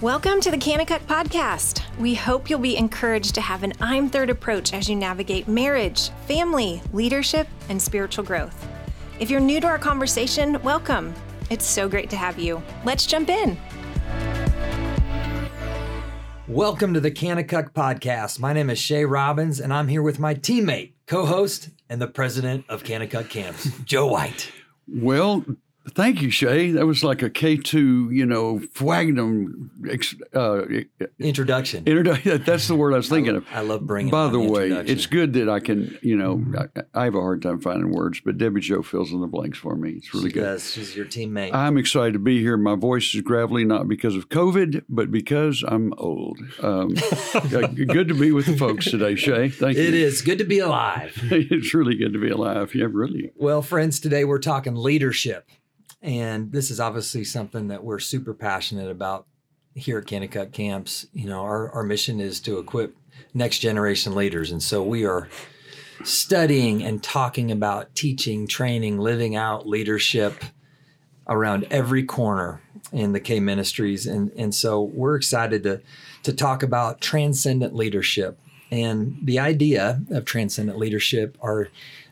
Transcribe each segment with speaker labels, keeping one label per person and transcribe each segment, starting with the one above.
Speaker 1: Welcome to the Kanakuk Podcast. We hope you'll be encouraged to have an I'm Third approach as you navigate marriage, family, leadership, and spiritual growth. If you're new to our conversation, welcome. It's so great to have you. Let's jump in.
Speaker 2: Welcome to the Kanakuk Podcast. My name is Shay Robbins, and I'm here with my teammate, co host, and the president of Kanakuk Kamps, Joe White.
Speaker 3: Well, Thank you, Shay. That was like a K two, you know, Fwagnum
Speaker 2: uh, introduction.
Speaker 3: Introduction. That's the word I was thinking
Speaker 2: I,
Speaker 3: of.
Speaker 2: I love bringing.
Speaker 3: By the way, it's good that I can, you know, mm-hmm. I, I, have a hard time finding words, but Debbie Jo fills in the blanks for me. It's really
Speaker 2: she
Speaker 3: good.
Speaker 2: Does. She's your teammate.
Speaker 3: I'm excited to be here. My voice is gravelly, not because of COVID, but because I'm old. Um, good to be with the folks today, Shay. Thank
Speaker 2: you.
Speaker 3: It
Speaker 2: is good to be alive.
Speaker 3: it's really good to be alive. Yeah, really.
Speaker 2: Well, friends, today we're talking leadership. And this is obviously something that we're super passionate about here at Kanakuk Kamps. You know, our, our mission is to equip next generation leaders. And so we are studying and talking about teaching, training, living out leadership around every corner in the K ministries. And, and so we're excited to, to talk about transcendent leadership. And the idea of transcendent leadership are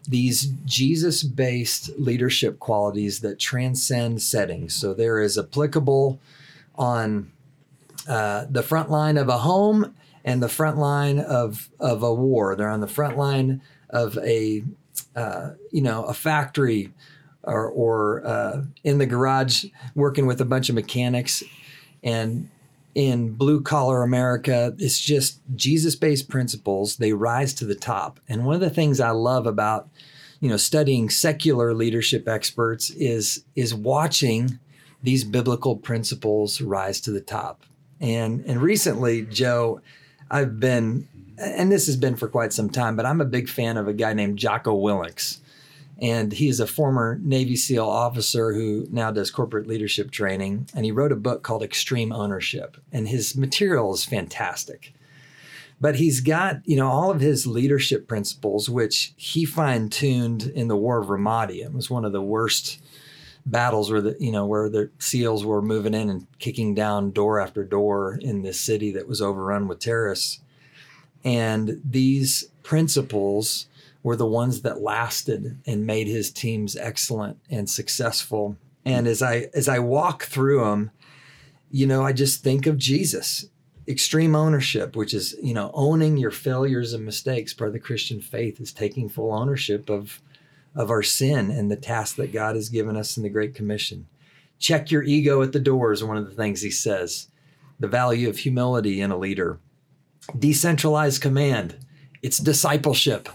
Speaker 2: these Jesus based leadership qualities that transcend settings. So there is applicable on uh, the front line of a home and the front line of, of a war. They're on the front line of a, uh, you know, a factory or, or uh, in the garage working with a bunch of mechanics. And in blue collar America, it's just Jesus based principles. They rise to the top. And one of the things I love about you know studying secular leadership experts is is watching these biblical principles rise to the top. And and recently, Joe, I've been and this has been for quite some time, but I'm a big fan of a guy named Jocko Willink. And he is a former Navy SEAL officer who now does corporate leadership training. And he wrote a book called Extreme Ownership. And his material is fantastic. But he's got, you know, all of his leadership principles, which he fine tuned in the War of Ramadi. It was one of the worst battles where the, you know, where the SEALs were moving in and kicking down door after door in this city that was overrun with terrorists. And these principles were the ones that lasted and made his teams excellent and successful. And as I as I walk through them, you know, I just think of Jesus. Extreme ownership, which is, you know, owning your failures and mistakes. Part of the Christian faith is taking full ownership of of our sin and the task that God has given us in the Great Commission. Check your ego at the door is one of the things he says. The value of humility in a leader. Decentralized command. It's discipleship.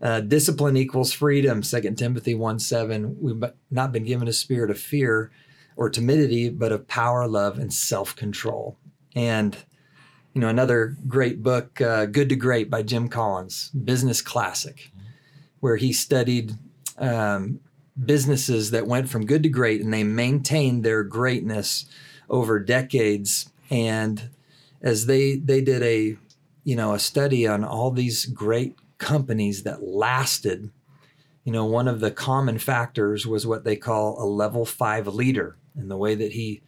Speaker 2: Uh, discipline equals freedom. Second Timothy 1 7. We've not been given a spirit of fear or timidity, but of power, love, and self control. And, you know, another great book, uh, Good to Great by Jim Collins, business classic, where he studied um, businesses that went from good to great and they maintained their greatness over decades. And as they, they did a, you know, a study on all these great companies that lasted, you know, one of the common factors was what they call a level five leader. And the way that he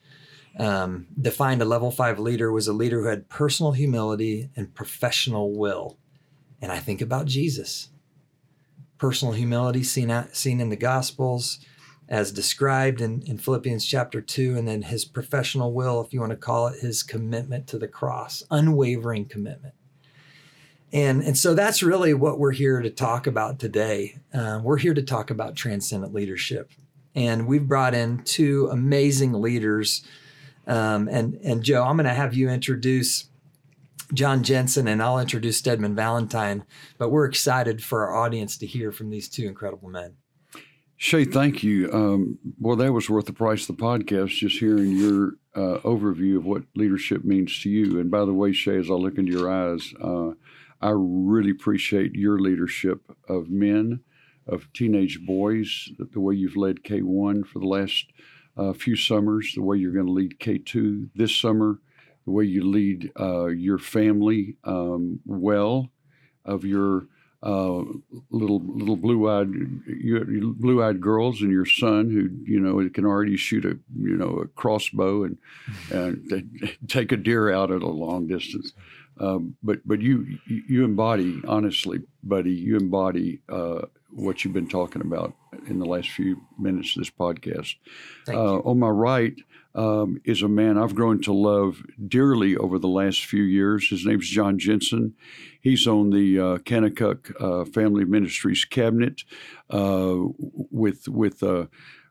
Speaker 2: um, defined a level five leader was a leader who had personal humility and professional will. And I think about Jesus. Personal humility seen, seen in the Gospels as described in, in Philippians chapter 2, and then his professional will, if you want to call it, his commitment to the cross, unwavering commitment. And, and so that's really what we're here to talk about today. Uh, we're here to talk about transcendent leadership. And we've brought in two amazing leaders. Um, and, and Joe, I'm going to have you introduce John Jensen and I'll introduce Stedman Valentine. But we're excited for our audience to hear from these two incredible men.
Speaker 3: Shay, thank you. Um, well, that was worth the price of the podcast, just hearing your uh, overview of what leadership means to you. And by the way, Shay, as I look into your eyes, uh, I really appreciate your leadership of men, of teenage boys, the way you've led K1 for the last uh, few summers, the way you're going to lead K2 this summer, the way you lead uh, your family um, well, of your uh, little little blue eyed blue eyed girls and your son who you know can already shoot a you know a crossbow and and take a deer out at a long distance. Um, but but you you embody honestly, buddy, you embody uh, what you've been talking about in the last few minutes of this podcast. Uh, on my right um, is a man I've grown to love dearly over the last few years. His name's John Jensen. He's on the uh, Kanakuk uh, Family Ministries cabinet uh, with with.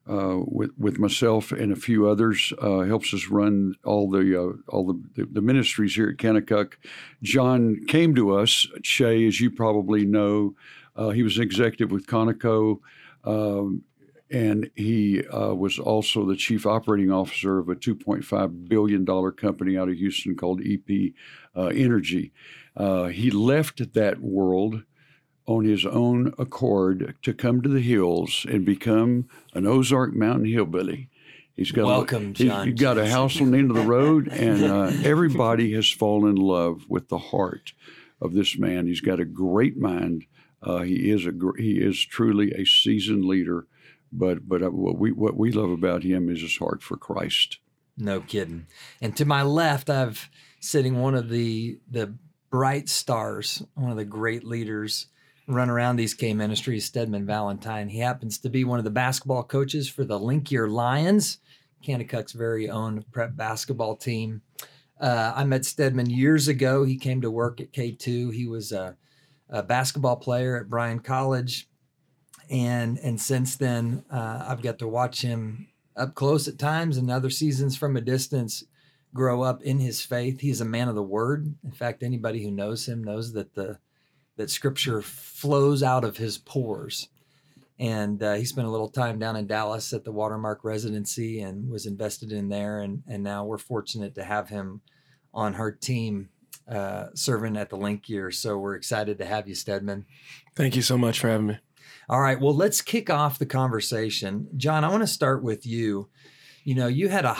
Speaker 3: Uh, with with myself and a few others, uh, helps us run all the uh, all the, the, ministries here at Kanakuk. John came to us, Shay, as you probably know. Uh, he was executive with Conoco um, and he uh, was also the chief operating officer of a $2.5 billion company out of Houston called EP Energy. He left that world on his own accord to come to the hills and become an Ozark Mountain hillbilly.
Speaker 2: He's got welcome,
Speaker 3: a, John. He's got a house on the end of the road, and uh, everybody has fallen in love with the heart of this man. He's got a great mind. Uh, he is a he is truly a seasoned leader but but uh, what we what we love about him is his heart for Christ.
Speaker 2: No kidding. And to my left, I've sitting one of the the bright stars, one of the great leaders run around these K ministries, Stedman Valentine. He happens to be one of the basketball coaches for the Link Year Lions, Kanakuk's very own prep basketball team. Uh, I met Stedman years ago. He came to work at K2. He was a, a basketball player at Bryan College and and since then uh, I've got to watch him up close at times and other seasons from a distance grow up in his faith. He's a man of the word. In fact, anybody who knows him knows that the that scripture flows out of his pores. And uh, he spent a little time down in Dallas at the Watermark residency and was invested in there. And, and now we're fortunate to have him on her team uh, serving at the Link Year. So we're excited to have you, Stedman.
Speaker 4: Thank you so much for having me.
Speaker 2: All right. Well, let's kick off the conversation. John, I want to start with you. You know, you had a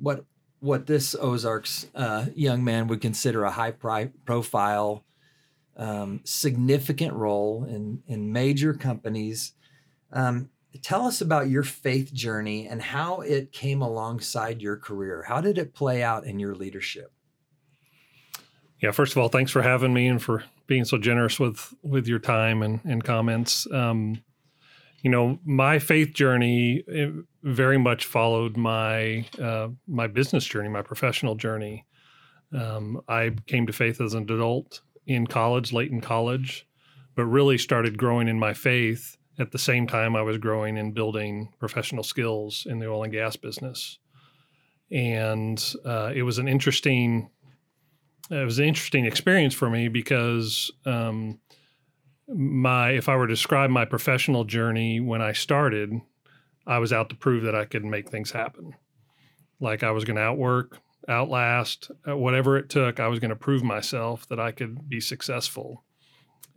Speaker 2: what what this Ozarks uh, young man would consider a high pri- profile, um, significant role in in major companies. Um, tell us about your faith journey and how it came alongside your career. How did it play out in your leadership?
Speaker 4: Yeah, first of all, thanks for having me and for being so generous with with your time and, and comments. Um, you know, my faith journey very much followed my uh, my business journey, my professional journey. Um, I came to faith as an adult in college, late in college, but really started growing in my faith at the same time I was growing and building professional skills in the oil and gas business. And uh, it was an interesting it was an interesting experience for me because um, my if I were to describe my professional journey when I started, I was out to prove that I could make things happen. Like I was going to outwork, outlast, uh, whatever it took. I was going to prove myself that I could be successful,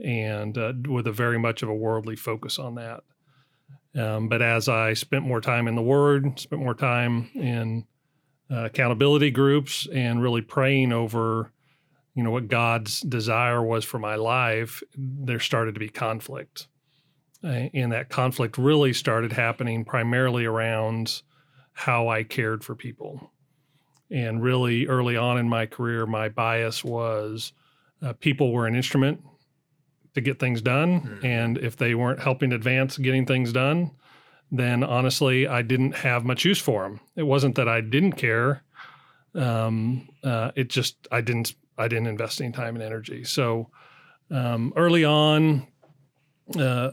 Speaker 4: and uh, with a very much of a worldly focus on that. Um, but as I spent more time in the Word, spent more time in uh, accountability groups, and really praying over you know what God's desire was for my life, there started to be conflict. And that conflict really started happening primarily around how I cared for people. And really early on in my career, my bias was uh, people were an instrument to get things done. Mm-hmm. And if they weren't helping advance getting things done, then honestly, I didn't have much use for them. It wasn't that I didn't care. Um, uh, it just, I didn't I didn't invest any time and energy. So um, early on, uh,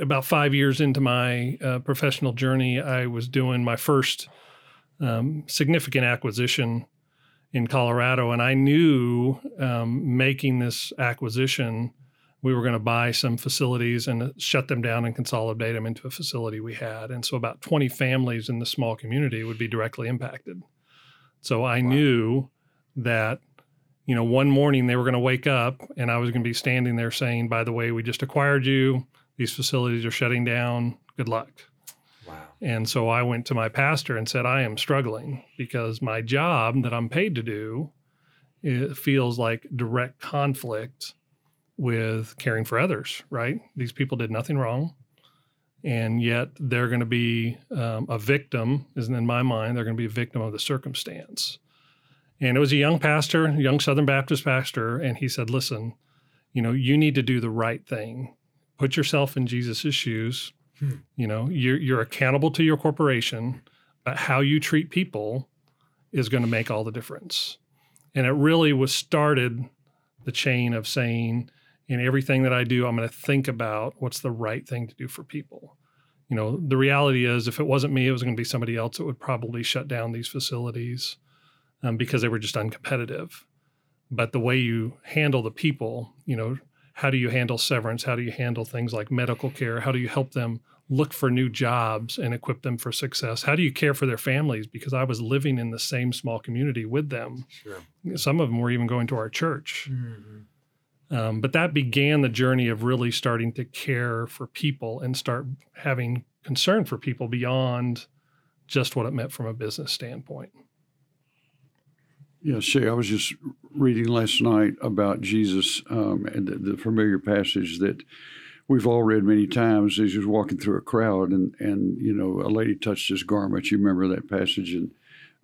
Speaker 4: about five years into my uh, professional journey, I was doing my first um, significant acquisition in Colorado, and I knew um, making this acquisition, we were going to buy some facilities and shut them down and consolidate them into a facility we had. And so, about 20 families in the small community would be directly impacted. So, I wow. knew that you know, one morning they were going to wake up and I was going to be standing there saying, by the way, we just acquired you. These facilities are shutting down. Good luck. And so I went to my pastor and said, I am struggling because my job that I'm paid to do it feels like direct conflict with caring for others, right? These people did nothing wrong. And yet they're going to be um, a victim, isn't in my mind, they're going to be a victim of the circumstance. And it was a young pastor, young Southern Baptist pastor, and he said, Listen, you know, you need to do the right thing. Put yourself in Jesus' shoes. Hmm. You know, you're, you're accountable to your corporation, but how you treat people is going to make all the difference. And it really was started the chain of saying, in everything that I do, I'm going to think about what's the right thing to do for people. You know, the reality is, if it wasn't me, it was going to be somebody else that would probably shut down these facilities um, because they were just uncompetitive. But the way you handle the people, you know, how do you handle severance? How do you handle things like medical care? How do you help them look for new jobs and equip them for success? How do you care for their families? Because I was living in the same small community with them. Sure. Some of them were even going to our church. Mm-hmm. Um, but that began the journey of really starting to care for people and start having concern for people beyond just what it meant from a business standpoint.
Speaker 3: Yeah, Shay, I was just reading last night about Jesus um, and the, the, familiar passage that we've all read many times as he was walking through a crowd and, and you know, a lady touched his garment. You remember that passage in,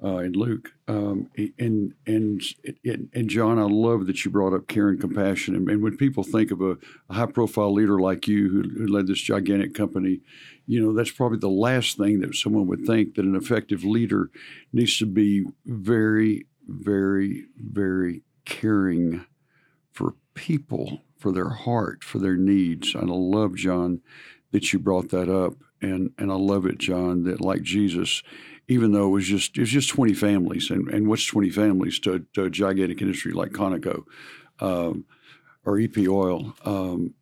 Speaker 3: uh, in Luke. Um, and, and, and, and, John, I love that you brought up care and compassion. And, and when people think of a, a high profile leader like you who, who led this gigantic company, you know, that's probably the last thing that someone would think that an effective leader needs to be very very, very caring for people, for their heart, for their needs. And I love, John, that you brought that up. And, and I love it, John, that like Jesus, even though it was just it was just 20 families, and, and what's 20 families to, to a gigantic industry like Conoco um, or EP Oil, um,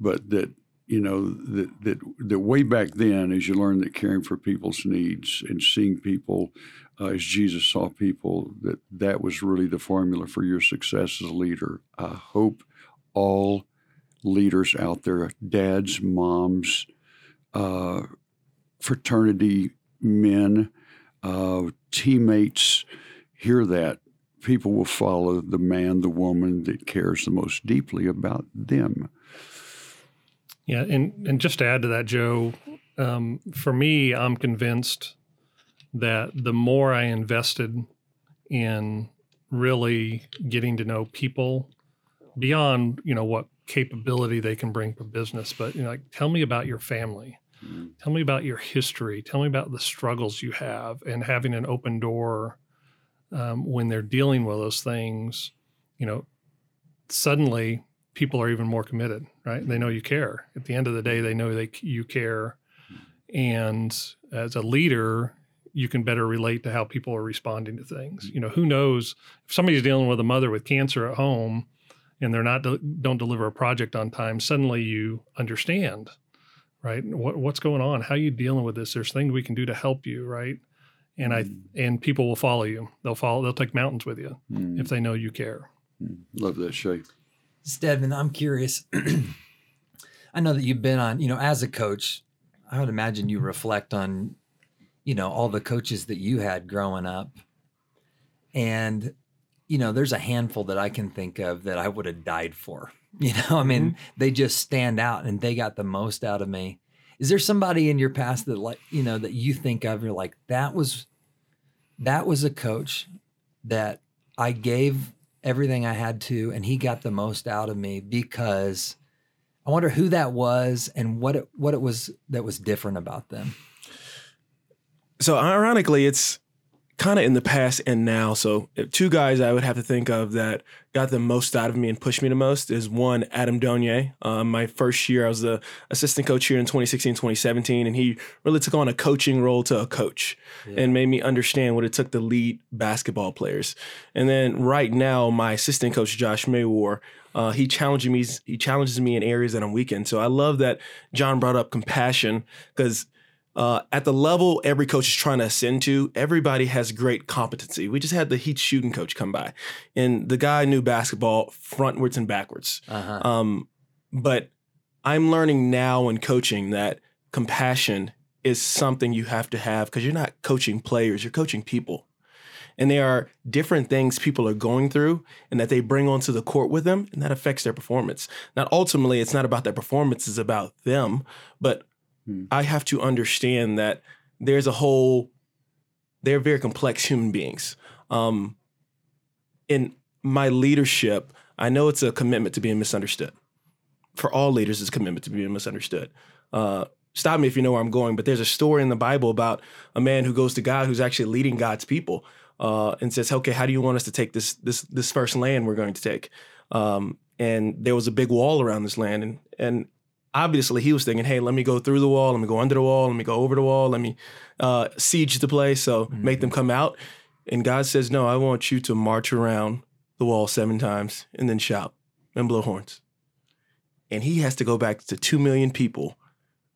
Speaker 3: but that you know that, that that way back then, as you learn that caring for people's needs and seeing people uh, as Jesus saw people, that that was really the formula for your success as a leader. I hope all leaders out there, dads, moms, uh, fraternity men, uh, teammates, hear that. People will follow the man, the woman that cares the most deeply about them.
Speaker 4: Yeah, and and just to add to that, Joe, um, for me, I'm convinced that the more I invested in really getting to know people beyond, you know, what capability they can bring for business, but you know, like tell me about your family. Mm-hmm. Tell me about your history. Tell me about the struggles you have and having an open door um, when they're dealing with those things, you know, suddenly people are even more committed, right? They know you care. At the end of the day, they know they you care. Mm-hmm. And as a leader, you can better relate to how people are responding to things. You know, who knows if somebody's dealing with a mother with cancer at home and they're not don't deliver a project on time, suddenly you understand, right? What, what's going on? How are you dealing with this? There's things we can do to help you, right? And I mm. and people will follow you. They'll follow. They'll take mountains with you mm. if they know you care.
Speaker 3: Mm. Love that shape.
Speaker 2: Stedman, I'm curious. I know that you've been on, you know, as a coach, I would imagine you reflect on you know, all the coaches that you had growing up. And, you know, there's a handful that I can think of that I would have died for. You know, I mean, mm-hmm. they just stand out and they got the most out of me. Is there somebody in your past that like, you know, that you think of, you're like, that was that was a coach that I gave everything I had to and he got the most out of me because I wonder who that was and what it what it was that was different about them
Speaker 5: so ironically, it's kind of in the past and now. So two guys I would have to think of that got the most out of me and pushed me the most is one Adam Donier. Um, my first year, I was the assistant coach here in 2016, 2017, and he really took on a coaching role to a coach yeah. and made me understand what it took to lead basketball players. And then right now, my assistant coach Josh Maywar. Uh, he challenges me. He challenges me in areas that I'm weak in. So I love that John brought up compassion because uh, at the level every coach is trying to ascend to, everybody has great competency. We just had the Heat shooting coach come by, and the guy knew basketball frontwards and backwards. Uh-huh. Um, but I'm learning now in coaching that compassion is something you have to have because you're not coaching players, you're coaching people. and they are different things people are going through and that they bring onto the court with them, and that affects their performance. Now, ultimately, it's not about their performance, it's about them. But hmm. I have to understand that there's a whole, they're very complex human beings. Um, in my leadership, I know it's a commitment to being misunderstood. For all leaders, it's a commitment to being misunderstood. Uh, stop me if you know where I'm going, but there's a story in the Bible about a man who goes to God who's actually leading God's people uh, and says, "Okay, how do you want us to take this this this first land we're going to take?" Um, and there was a big wall around this land, and and obviously he was thinking, "Hey, let me go through the wall, let me go under the wall, let me go over the wall, let me uh, siege the place, so mm-hmm. make them come out." And God says, "No, I want you to march around the wall seven times and then shout and blow horns." And he has to go back to two million people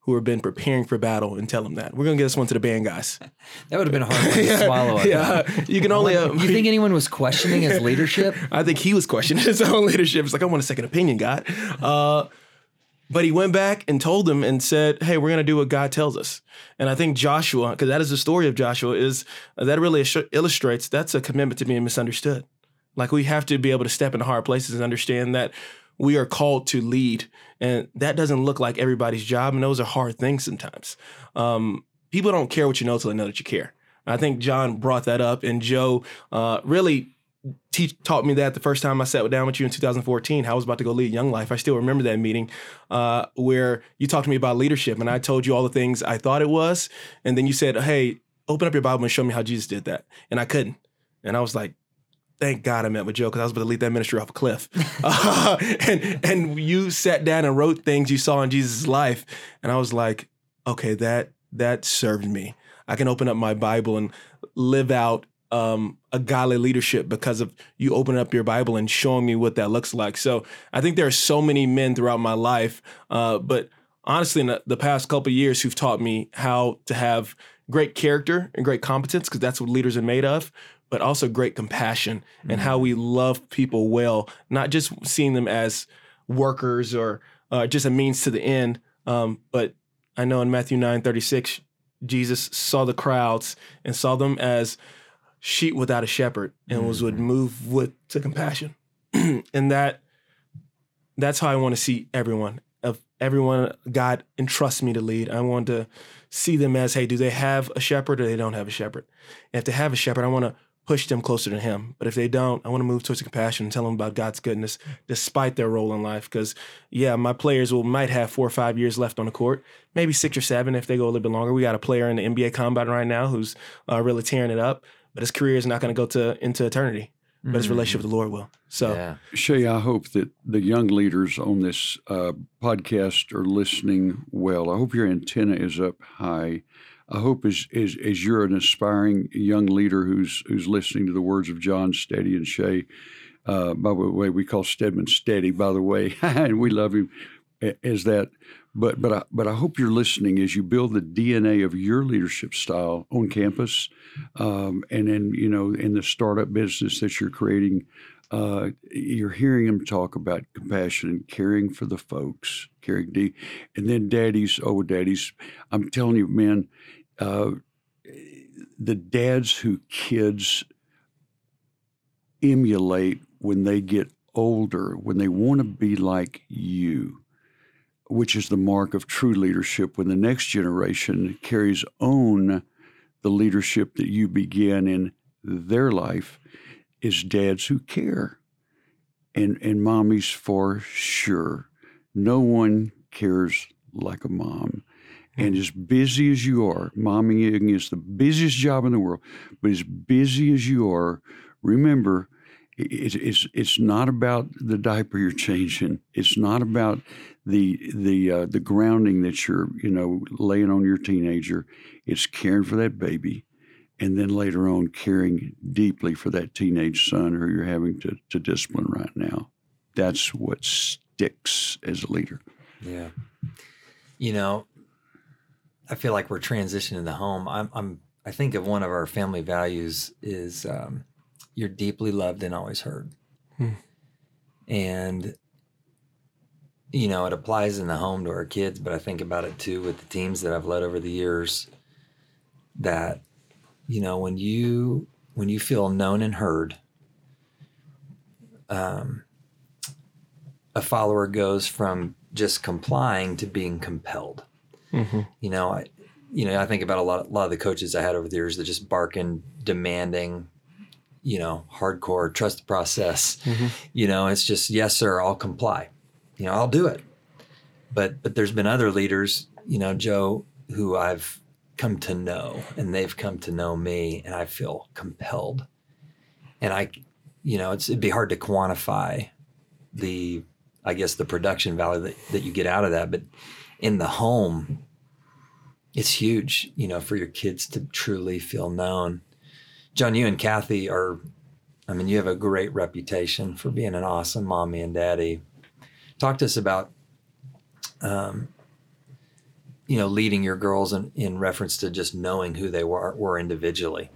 Speaker 5: who have been preparing for battle and tell them that. We're gonna get this one to the band guys.
Speaker 2: that would have been a hard one to swallow.
Speaker 5: yeah, you can only. Uh,
Speaker 2: you think anyone was questioning his leadership?
Speaker 5: I think he was questioning his own leadership. It's like I want a second opinion, God. Uh, but he went back and told them and said, "Hey, we're gonna do what God tells us." And I think Joshua, because that is the story of Joshua, is uh, that really illustrates that's a commitment to being misunderstood. Like we have to be able to step into hard places and understand that we are called to lead, and that doesn't look like everybody's job, and those are hard things sometimes. Um, people don't care what you know till they know that you care. I think John brought that up, and Joe uh, really teach, taught me that the first time I sat down with you in 2014. how I was about to go lead a Young Life. I still remember that meeting uh, where you talked to me about leadership, and I told you all the things I thought it was, and then you said, "Hey, open up your Bible and show me how Jesus did that," and I couldn't, and I was like, thank God I met with Joe because I was about to lead that ministry off a cliff. uh, and and you sat down and wrote things you saw in Jesus' life, and I was like, okay, that that served me. I can open up my Bible and live out um, a godly leadership because of you opening up your Bible and showing me what that looks like. So I think there are so many men throughout my life, uh, but honestly, in the, past couple years, who've taught me how to have great character and great competence because that's what leaders are made of but also great compassion mm-hmm. and how we love people well, not just seeing them as workers or uh, just a means to the end. Um, but I know in Matthew 9 36, Jesus saw the crowds and saw them as sheep without a shepherd and mm-hmm. was would move with to compassion. and that that's how I want to see everyone. Of everyone God entrusts me to lead. I want to see them as, hey, do they have a shepherd or they don't have a shepherd? And if they have a shepherd, I want to push them closer to Him. But if they don't, I want to move towards compassion and tell them about God's goodness, despite their role in life. Because yeah, my players will might have four or five years left on the court, maybe six or seven if they go a little bit longer. We got a player in the NBA Combine right now who's uh, really tearing it up, but his career is not going to go to into eternity. But his mm-hmm. relationship with the Lord will. So, yeah.
Speaker 3: Shay, I hope that the young leaders on this uh, podcast are listening well. I hope your antenna is up high I hope as, as, as you're an aspiring young leader who's who's listening to the words of John Steady and Shay, uh, by the way, we call Stedman Steady, by the way, and we love him as that. But but I, but I hope you're listening as you build the DNA of your leadership style on campus, um, and then you know in the startup business that you're creating. Uh, you're hearing them talk about compassion and caring for the folks, caring deep, and then daddies. Oh, daddies! I'm telling you, man, uh, the dads who kids emulate when they get older, when they want to be like you, which is the mark of true leadership, when the next generation carries on the leadership that you began in their life, is dads who care. And, and mommies for sure. No one cares like a mom. And hmm. as busy as you are, momming is the busiest job in the world, but as busy as you are, remember, it's, it's, it's not about the diaper you're changing. It's not about the the uh, the grounding that you're you know laying on your teenager. It's caring for that baby, and then later on caring deeply for that teenage son who you're having to, to discipline right now. That's what sticks as a leader.
Speaker 2: Yeah, you know, I feel like we're transitioning the home. I'm, I'm I think of one of our family values is um, you're deeply loved and always heard. Hmm. And you know, it applies in the home to our kids, but I think about it too with the teams that I've led over the years that you know, when you when you feel known and heard, um, a follower goes from just complying to being compelled.
Speaker 5: Mm-hmm.
Speaker 2: You know, I, you know, I think about a lot, a lot of the coaches I had over the years that just barking, demanding, you know, hardcore, trust the process.
Speaker 5: Mm-hmm.
Speaker 2: You know, it's just yes, sir, I'll comply. You know, I'll do it. But but there's been other leaders, you know, Joe, who I've come to know, and they've come to know me, and I feel compelled. And I, you know, it's it'd be hard to quantify the, I guess, the production value that, that you get out of that, but in the home, it's huge, you know, for your kids to truly feel known. John, you and Kathy are, I mean, you have a great reputation for being an awesome mommy and daddy. Talk to us about, um, you know, leading your girls in, in reference to just knowing who they were, were individually.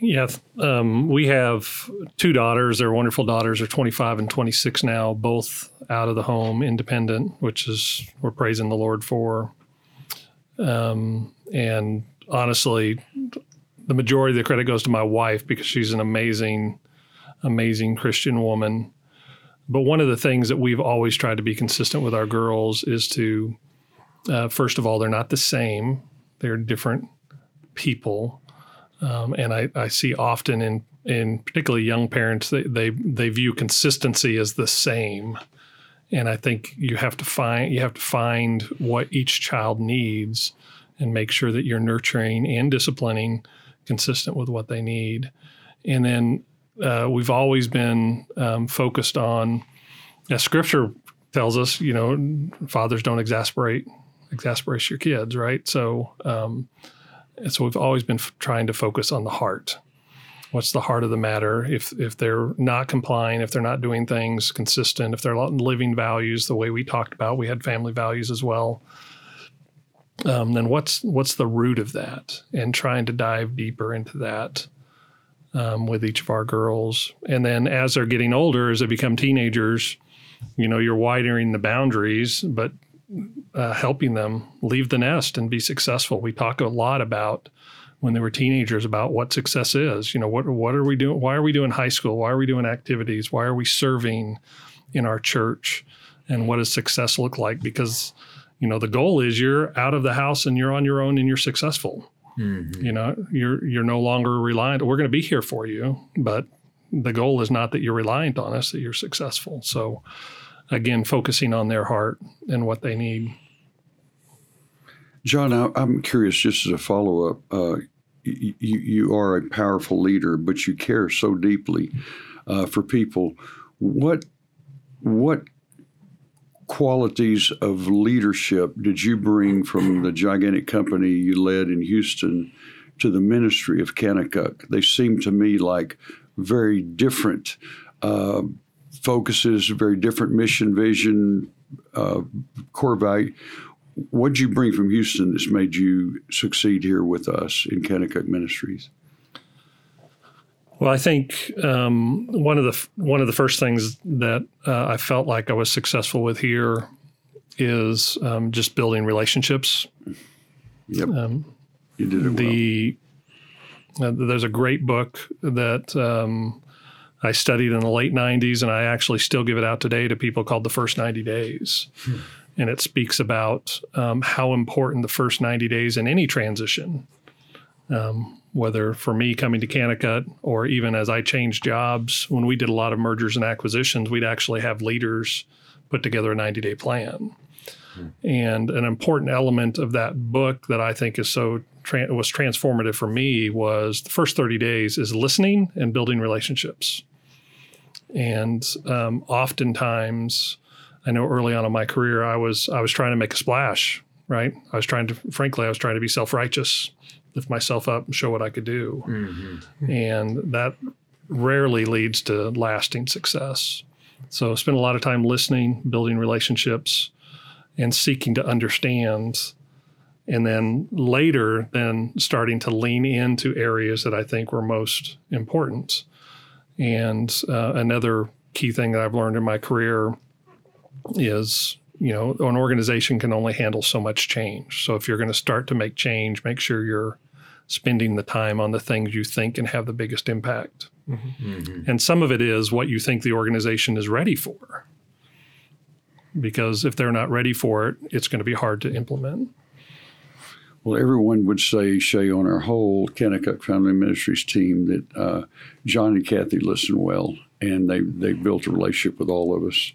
Speaker 4: Yeah, um, we have two daughters. They're wonderful daughters. They're 25 and 26 now, both out of the home, independent, which is we're praising the Lord for. Um, and honestly, the majority of the credit goes to my wife because she's an amazing, amazing Christian woman. But one of the things that we've always tried to be consistent with our girls is to, uh, first of all, they're not the same. They're different people, um, and I, I see often in in particularly young parents they, they they view consistency as the same and I think you have to find you have to find what each child needs and make sure that you're nurturing and disciplining consistent with what they need. And then uh, we've always been um, focused on, as Scripture tells us, you know, fathers don't exasperate exasperate your kids, right? So, um, so we've always been f- trying to focus on the heart. What's the heart of the matter? If if they're not complying if they're not doing things consistent if they're not living values the way we talked about we had family values as well. Um, then what's what's the root of that? And trying to dive deeper into that um, with each of our girls and then as they're getting older as they become teenagers you know you're widening the boundaries but uh, helping them leave the nest and be successful we talk a lot about when they were teenagers about what success is. You know, what what are we doing? Why are we doing high school? Why are we doing activities? Why are we serving in our church? And what does success look like? Because you know the goal is you're out of the house and you're on your own and you're successful. Mm-hmm. You know, you're you're no longer reliant. We're going to be here for you, but the goal is not that you're reliant on us; that you're successful. So, again, focusing on their heart and what they need.
Speaker 3: John, I, am curious, just as a follow up, uh, you, you are a powerful leader, but you care so deeply uh, for people. What what qualities of leadership did you bring from the gigantic company you led in Houston to the ministry of Kanakuk? They seem to me like very different uh, focuses, very different mission, vision, uh, core value what did you bring from Houston that's made you succeed here with us in Kanakuk Ministries?
Speaker 4: Well, I think um, one of the one of the first things that uh, I felt like I was successful with here is um, just building relationships.
Speaker 3: Yep, um, you did it
Speaker 4: the, well. Uh, there's a great book that um, I studied in the late '90s, and I actually still give it out today to people called "The First 90 Days." Hmm and it speaks about um, how important the first 90 days in any transition, um, whether for me coming to Kanakuk or even as I changed jobs, when we did a lot of mergers and acquisitions, we'd actually have leaders put together a 90 day plan. Mm-hmm. And an important element of that book that I think is so tra- was transformative for me was the first 30 days is listening and building relationships. And um, oftentimes, I know early on in my career, I was I was trying to make a splash. Right, I was trying to, frankly, I was trying to be self righteous, lift myself up, and show what I could do, mm-hmm. and that rarely leads to lasting success. So, spend a lot of time listening, building relationships, and seeking to understand and then later then starting to lean into areas that i think were most important and uh, another key thing that i've learned in my career is you know an organization can only handle so much change so if you're going to start to make change make sure you're spending the time on the things you think can have the biggest impact. Mm-hmm. And some of it is what you think the organization is ready for. Because if they're not ready for it, it's going to be hard to implement.
Speaker 3: Well, everyone would say, Shay, on our whole Kanakuk Family Ministries team, that uh, John and Kathy listen well, and they they built a relationship with all of us.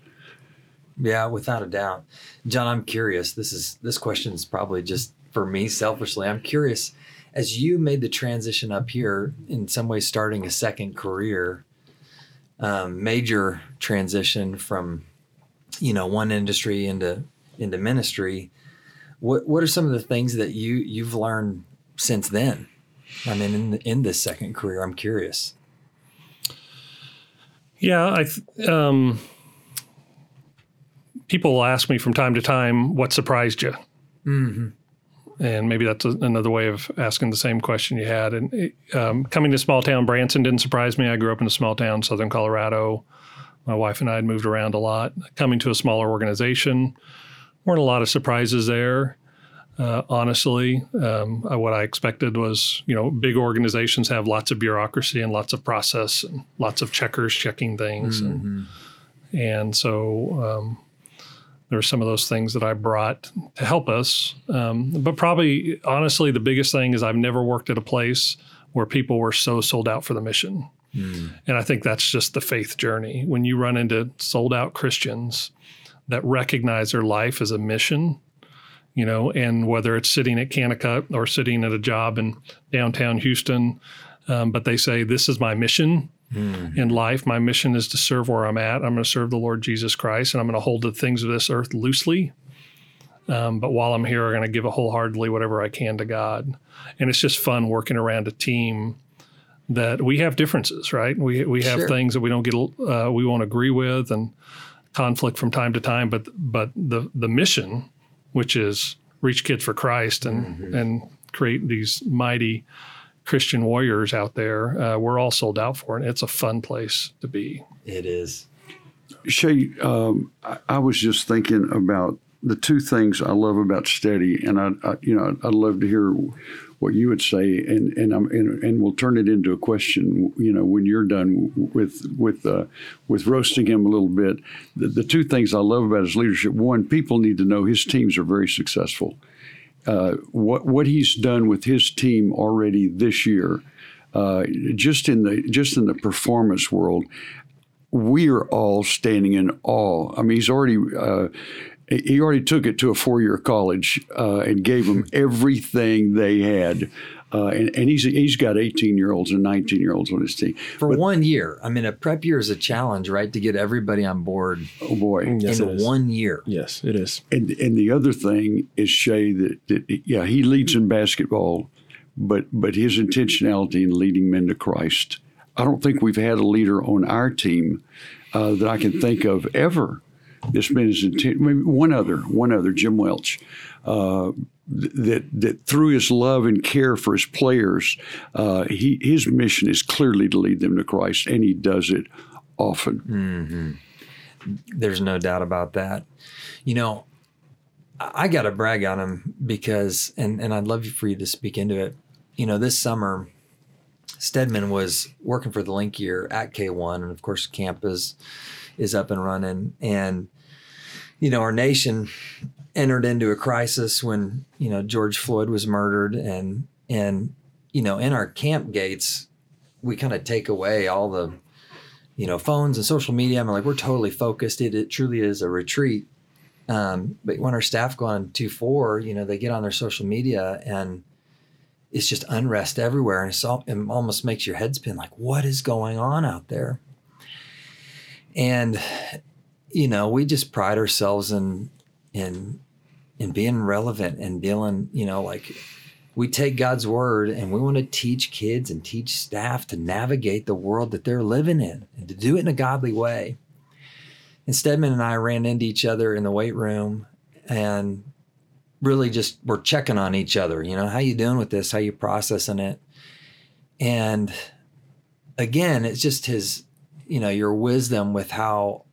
Speaker 2: Yeah, without a doubt, John. I'm curious. This is this question is probably just for me selfishly. I'm curious as you made the transition up here, in some ways starting a second career, um, major transition from, you know, one industry into into ministry. What what are some of the things that you you've learned since then? I mean, in the, in this second career, I'm curious.
Speaker 4: Yeah, I. Um, people will ask me from time to time, "What surprised you?" Mm-hmm and maybe that's a, another way of asking the same question you had. And um, coming to small town Branson didn't surprise me. I grew up in a small town, southern Colorado. My wife and I had moved around a lot. Coming to a smaller organization, weren't a lot of surprises there. Uh, honestly, um, what I expected was, you know, big organizations have lots of bureaucracy and lots of process and lots of checkers checking things, mm-hmm. and, and so um, there were some of those things that I brought to help us. Um, but probably, honestly, the biggest thing is I've never worked at a place where people were so sold out for the mission. Mm. And I think that's just the faith journey. When you run into sold out Christians that recognize their life as a mission, you know, and whether it's sitting at Kanakuk or sitting at a job in downtown Houston, um, but they say, This is my mission mm. in life. My mission is to serve where I'm at. I'm going to serve the Lord Jesus Christ, and I'm going to hold the things of this earth loosely. Um, but while I'm here, I'm going to give a wholeheartedly whatever I can to God. And it's just fun working around a team that we have differences, right? We we have sure. things that we don't get, uh, we won't agree with, and conflict from time to time. But but the the mission, which is reach kids for Christ and mm-hmm. and create these mighty Christian warriors out there, uh, we're all sold out for it. It's a fun place to be.
Speaker 2: It is.
Speaker 3: Shay, um, I, I, was just thinking about the two things I love about Steady, and I, I, you know, I'd love to hear what you would say, and and, I'm, and and we'll turn it into a question. You know, when you're done with with uh, with roasting him a little bit, the, the two things I love about his leadership: one, people need to know his teams are very successful uh, what what he's done with his team already this year, uh, just in the just in the performance world, we are all standing in awe. I mean, he's already. Uh, he already took it to a four-year college uh, and gave them everything they had. Uh, and, and, he's he's got 18 year olds and 19 year olds on his team
Speaker 2: for but, one year. I mean, a prep year is a challenge, right? To get everybody on board.
Speaker 3: Oh boy,
Speaker 2: yes, in one year.
Speaker 5: Yes, it is.
Speaker 3: And and the other thing is Shay that, that yeah he leads in basketball, but but his intentionality in leading men to Christ. I don't think we've had a leader on our team uh, that I can think of ever. This man is intent. Maybe one other, one other, Jim Welch. Uh, that that through his love and care for his players, uh, he his mission is clearly to lead them to Christ, and he does it often.
Speaker 2: Mm-hmm. There's no doubt about that. You know, I got to brag on him because, and and I'd love for you to speak into it. You know, this summer, Stedman was working for the Link Year at K1, and of course, campus is is up and running, and you know, our nation entered into a crisis when you know George Floyd was murdered, and and you know in our camp gates we kind of take away all the you know phones and social media. I'm like we're totally focused. It, it truly is a retreat. Um, but when our staff go on two four, you know they get on their social media and it's just unrest everywhere, and it's all, it almost makes your head spin. Like what is going on out there? And you know we just pride ourselves in in in being relevant and dealing, you know, like we take God's word and we want to teach kids and teach staff to navigate the world that they're living in and to do it in a godly way. And Stedman and I ran into each other in the weight room and really just were checking on each other, you know, how you doing with this? How you processing it? And again, it's just his, you know, your wisdom with how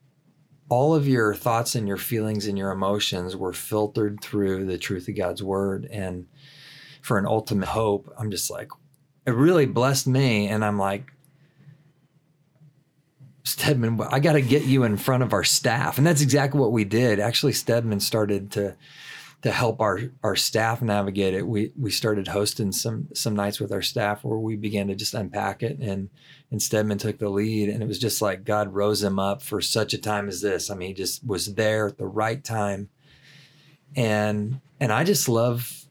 Speaker 2: all of your thoughts and your feelings and your emotions were filtered through the truth of God's word. And for an ultimate hope. I'm just like, it really blessed me. And I'm like, Stedman, I got to get you in front of our staff. And that's exactly what we did. Actually, Stedman started to to help our our staff navigate it. We we started hosting some some nights with our staff where we began to just unpack it and and Stedman took the lead and it was just like God rose him up for such a time as this. I mean, he just was there at the right time. And and I just love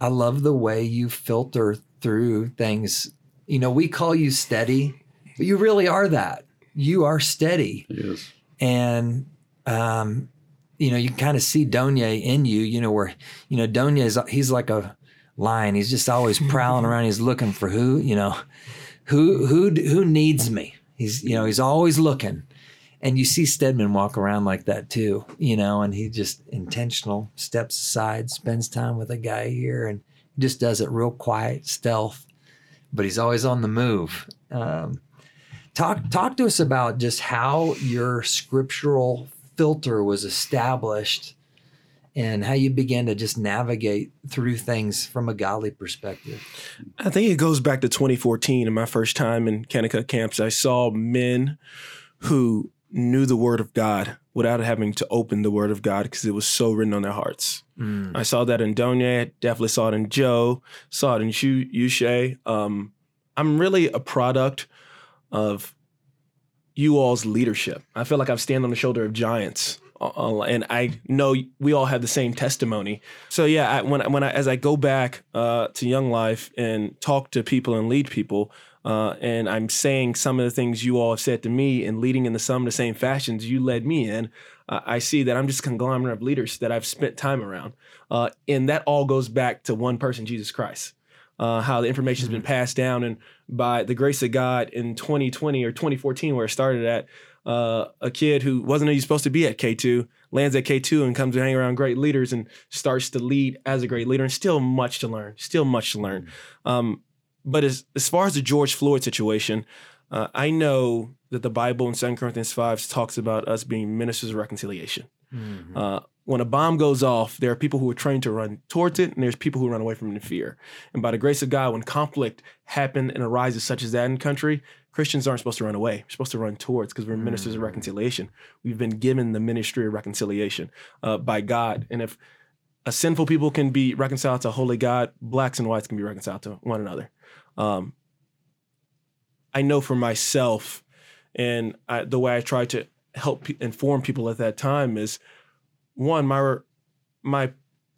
Speaker 2: I love the way you filter through things. You know, we call you steady, but you really are that you are steady.
Speaker 3: Yes.
Speaker 2: And um, you know, you kind of see Donye in you, you know, where, you know, Donye is he's like a lion. He's just always prowling around. He's looking for who, you know, who who who needs me. He's you know, he's always looking. And you see Stedman walk around like that too, you know, and he just intentional steps aside, spends time with a guy here and just does it real quiet, stealth, but he's always on the move. Um, Talk talk to us about just how your scriptural filter was established and how you began to just navigate through things from a godly perspective.
Speaker 5: I think it goes back to 2014 and my first time in Kanakuk Kamps. I saw men who knew the word of God without having to open the word of God because it was so written on their hearts. Mm. I saw that in Donye, definitely saw it in Joe, saw it in Yushe. Um, I'm really a product of you all's leadership. I feel like I'm standing on the shoulder of giants. Uh, uh, and I know we all have the same testimony. So yeah, I, when when I, as I go back uh, to Young Life and talk to people and lead people, uh, and I'm saying some of the things you all have said to me and leading in the some of the same fashions you led me in, uh, I see that I'm just a conglomerate of leaders that I've spent time around, uh, and that all goes back to one person, Jesus Christ uh, how the information has been mm-hmm. passed down, and by the grace of God, in 2020 or 2014, where it started at, uh, a kid who wasn't even supposed to be at K2 lands at K2 and comes to hang around great leaders and starts to lead as a great leader, and still much to learn, still much to learn. Mm-hmm. Um, but as as far as the George Floyd situation, uh, I know that the Bible in 2 Corinthians 5 talks about us being ministers of reconciliation. Mm-hmm. Uh, when a bomb goes off, there are people who are trained to run towards it, and there's people who run away from it in fear. And by the grace of God, when conflict happens and arises such as that in country, Christians aren't supposed to run away. We're supposed to run towards because we're mm. ministers of reconciliation. We've been given the ministry of reconciliation uh, by God. And if a sinful people can be reconciled to a holy God, blacks and whites can be reconciled to one another. Um, I know for myself, and I, the way I try to help p- inform people at that time is one, my my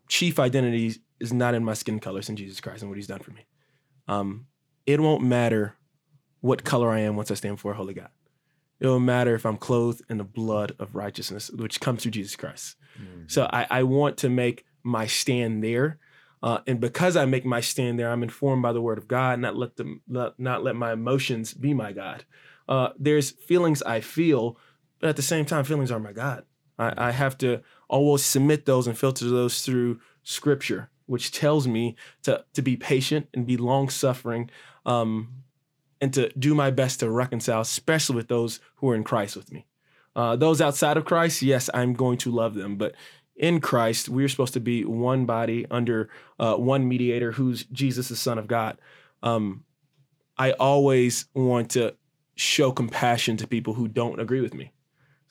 Speaker 5: chief identity is not in my skin color, it's in Jesus Christ and what He's done for me. Um, it won't matter what color I am once I stand for a holy God. It won't matter if I'm clothed in the blood of righteousness, which comes through Jesus Christ. Mm-hmm. So I, I, want to make my stand there. Uh, and because I make my stand there, I'm informed by the word of God, not let them not, not let my emotions be my God. Uh, there's feelings I feel, but at the same time, feelings are my God. I, I have to always submit those and filter those through scripture, which tells me to, to be patient and be long suffering um, and to do my best to reconcile, especially with those who are in Christ with me. Uh, those outside of Christ, yes, I'm going to love them, but in Christ, we're supposed to be one body under uh, one mediator who's Jesus, the Son of God. Um, I always want to show compassion to people who don't agree with me.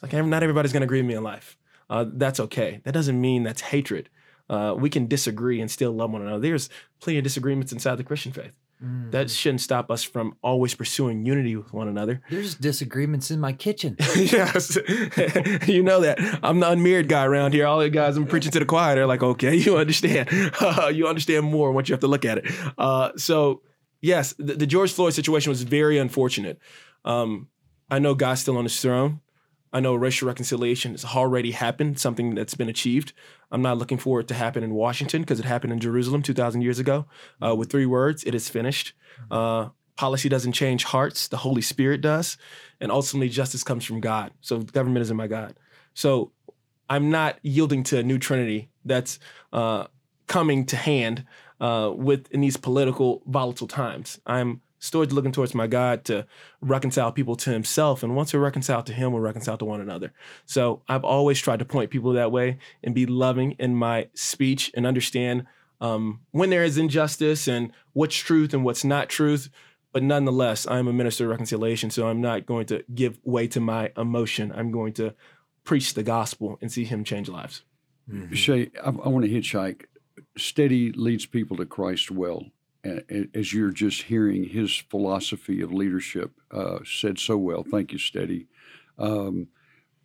Speaker 5: It's like not everybody's going to agree with me in life uh, that's okay. That doesn't mean that's hatred. Uh, we can disagree and still love one another. There's plenty of disagreements inside the Christian faith. Mm. That shouldn't stop us from always pursuing unity with one another.
Speaker 2: There's disagreements in my kitchen.
Speaker 5: yes. you know that. I'm the unmarried guy around here. All the guys I'm preaching to the choir, they're like, okay, you understand. you understand more once you have to look at it. Uh, so, yes, the, the, George Floyd situation was very unfortunate. Um, I know God's still on his throne. I know racial reconciliation has already happened, something that's been achieved. I'm not looking for it to happen in Washington because it happened in Jerusalem 2,000 years ago. Uh, with three words, it is finished. Uh, policy doesn't change hearts, the Holy Spirit does. And ultimately, justice comes from God. So, government isn't my God. So, I'm not yielding to a new Trinity that's uh, coming to hand uh, with in these political volatile times. I'm Storage looking towards my God to reconcile people to himself. And once we're reconciled to him, we're reconciled to one another. So I've always tried to point people that way and be loving in my speech and understand um, when there is injustice and what's truth and what's not truth. But nonetheless, I'm a minister of reconciliation, so I'm not going to give way to my emotion. I'm going to preach the gospel and see Him change lives.
Speaker 3: Mm-hmm. Shay, I, I want to hitchhike. Steady leads people to Christ well. As you're just hearing his philosophy of leadership uh, said so well. Thank you, Steady. Um,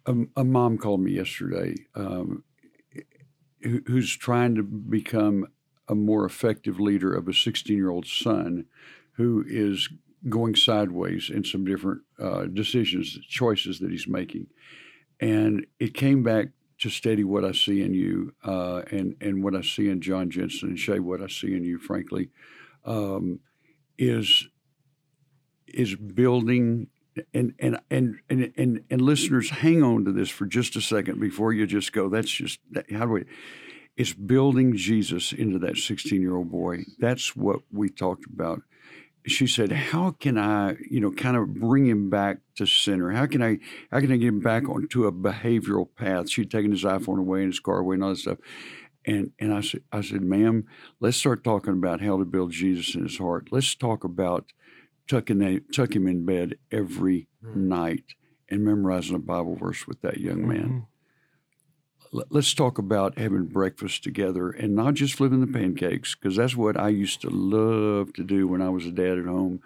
Speaker 3: a, a, mom called me yesterday um, who, who's trying to become a more effective leader of a 16 year old son who is going sideways in some different uh, decisions, choices that he's making. And it came back to steady what I see in you uh, and, and what I see in John Jensen and Shay, what I see in you, frankly, um, is is building and and, and and and listeners hang on to this for just a second before you just go that's just how do we it's building Jesus into that 16 year old boy. That's what we talked about. She said, "How can I, you know, kind of bring him back to center? How can I, how can I get him back onto a behavioral path?" She'd taken his iPhone away and his car away and all that stuff. And and I said, I said, "Ma'am, let's start talking about how to build Jesus in his heart. Let's talk about tucking that, tuck him in bed every mm-hmm. night and memorizing a Bible verse with that young man." Mm-hmm let's talk about having breakfast together and not just flipping the pancakes because that's what I used to love to do when I was a dad at home.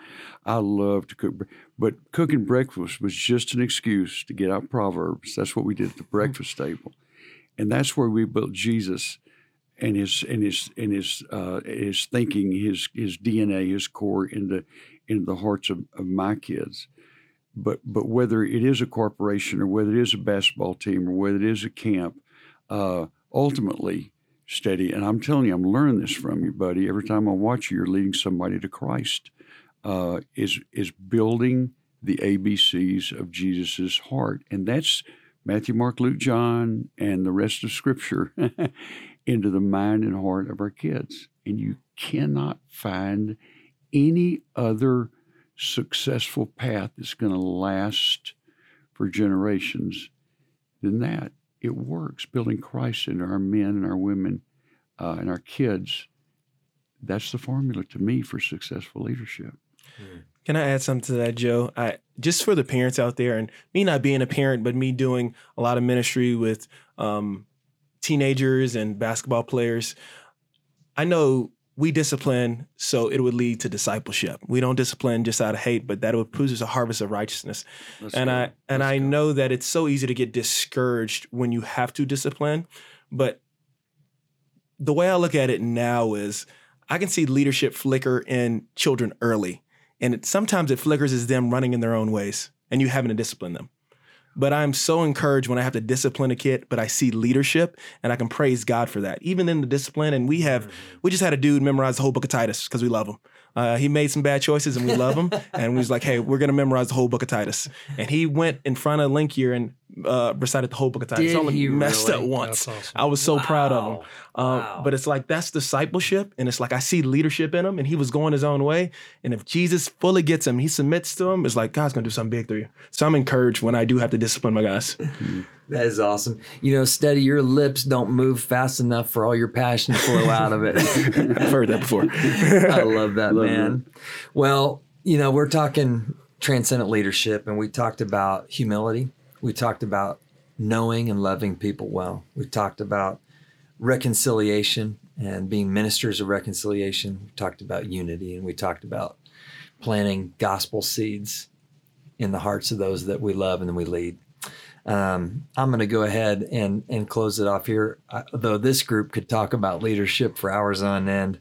Speaker 3: I loved to cook, but cooking breakfast was just an excuse to get out Proverbs. That's what we did at the breakfast table, and that's where we built Jesus and his and his and his uh, his thinking, his his DNA, his core into into the hearts of, of my kids but but whether it is a corporation or whether it is a basketball team or whether it is a camp, uh, ultimately steady. And I'm telling you, I'm learning this from you, buddy. Every time I watch you, you're leading somebody to Christ. Uh, is is building the ABCs of Jesus's heart, and that's Matthew, Mark, Luke, John, and the rest of Scripture into the mind and heart of our kids. And you cannot find any other successful path that's going to last for generations than that it works. Building Christ into our men and our women uh, and our kids. That's the formula to me for successful leadership.
Speaker 5: Can I add something to that, Joe? I just for the parents out there, and me not being a parent, but me doing a lot of ministry with um, teenagers and basketball players. I know we discipline so it would lead to discipleship. We don't discipline just out of hate, but that would produce a harvest of righteousness. Let's and go. I and Let's I go. know that it's so easy to get discouraged when you have to discipline, but the way I look at it now is I can see leadership flicker in children early. And it, sometimes it flickers as them running in their own ways and you having to discipline them. But I'm so encouraged when I have to discipline a kid, but I see leadership and I can praise God for that. Even in the discipline, and we have, mm-hmm. we just had a dude memorize the whole book of Titus because we love him. Uh, he made some bad choices and we love him. and we was like, hey, we're going to memorize the whole book of Titus. And he went in front of Link Year and uh, recited the whole book of Titus. Did only he messed really? up once. Awesome. I was so wow. proud of him. Uh, wow. But it's like that's discipleship, and it's like I see leadership in him, and he was going his own way. And if Jesus fully gets him, he submits to him. It's like God's gonna do something big through you. So I'm encouraged when I do have to discipline my guys.
Speaker 2: That is awesome. You know, steady, your lips don't move fast enough for all your passion to flow out of it.
Speaker 5: I've heard that before.
Speaker 2: I love that, love man. That. Well, you know, we're talking transcendent leadership and we talked about humility we talked about knowing and loving people well. We talked about reconciliation and being ministers of reconciliation. We talked about unity and we talked about planting gospel seeds in the hearts of those that we love and we lead. Um, I'm going to go ahead and and close it off here. Uh, though this group could talk about leadership for hours on end,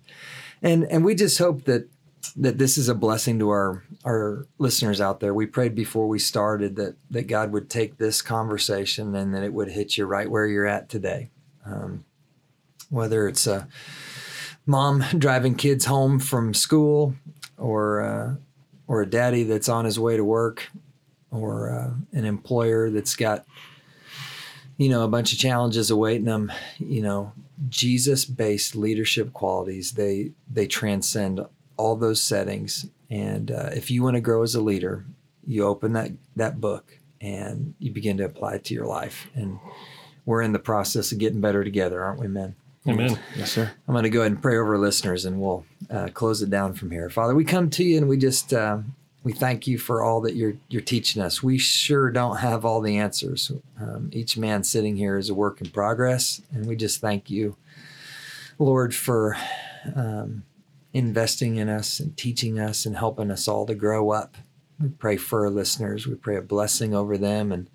Speaker 2: and and we just hope that that this is a blessing to our our listeners out there. We prayed before we started that that God would take this conversation and that it would hit you right where you're at today. Um, whether it's a mom driving kids home from school, or uh, or a daddy that's on his way to work, or uh, an employer that's got you know a bunch of challenges awaiting them. You know, Jesus-based leadership qualities they they transcend all those settings. And uh, if you want to grow as a leader, you open that that book and you begin to apply it to your life. And we're in the process of getting better together, aren't we, men?
Speaker 4: Amen.
Speaker 5: Yes, sir.
Speaker 2: I'm going to go ahead and pray over our listeners, and we'll uh, close it down from here. Father, we come to you, and we just uh, we thank you for all that you're you're teaching us. We sure don't have all the answers. Um, each man sitting here is a work in progress, and we just thank you, Lord, for um, investing in us and teaching us and helping us all to grow up. We pray for our listeners. We pray a blessing over them and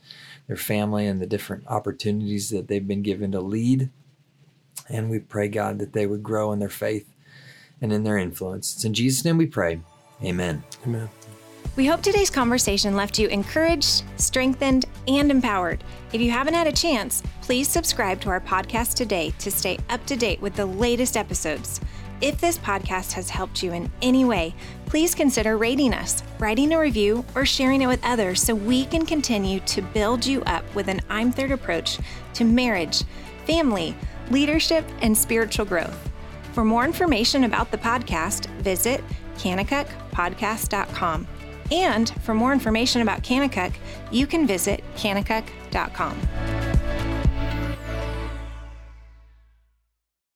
Speaker 2: their family and the different opportunities that they've been given to lead. And we pray, God, that they would grow in their faith and in their influence. It's in Jesus' name we pray. Amen.
Speaker 5: Amen.
Speaker 1: We hope today's conversation left you encouraged, strengthened, and empowered. If you haven't had a chance, please subscribe to our podcast today to stay up to date with the latest episodes. If this podcast has helped you in any way, please consider rating us, writing a review, or sharing it with others so we can continue to build you up with an I'm Third approach to marriage, family, leadership, and spiritual growth. For more information about the podcast, visit kanakukpodcast.com. And for more information about Kanakuk, you can visit kanakuk.com.